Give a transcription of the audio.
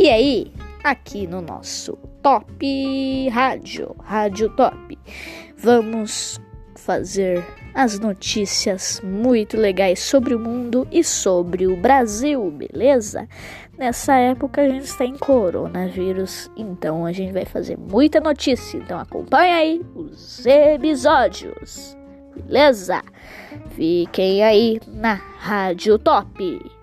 E aí, aqui no nosso Top Rádio, Rádio Top, vamos fazer as notícias muito legais sobre o mundo e sobre o Brasil, beleza? Nessa época a gente está em coronavírus, então a gente vai fazer muita notícia. Então acompanha aí os episódios, beleza? Fiquem aí na Rádio Top.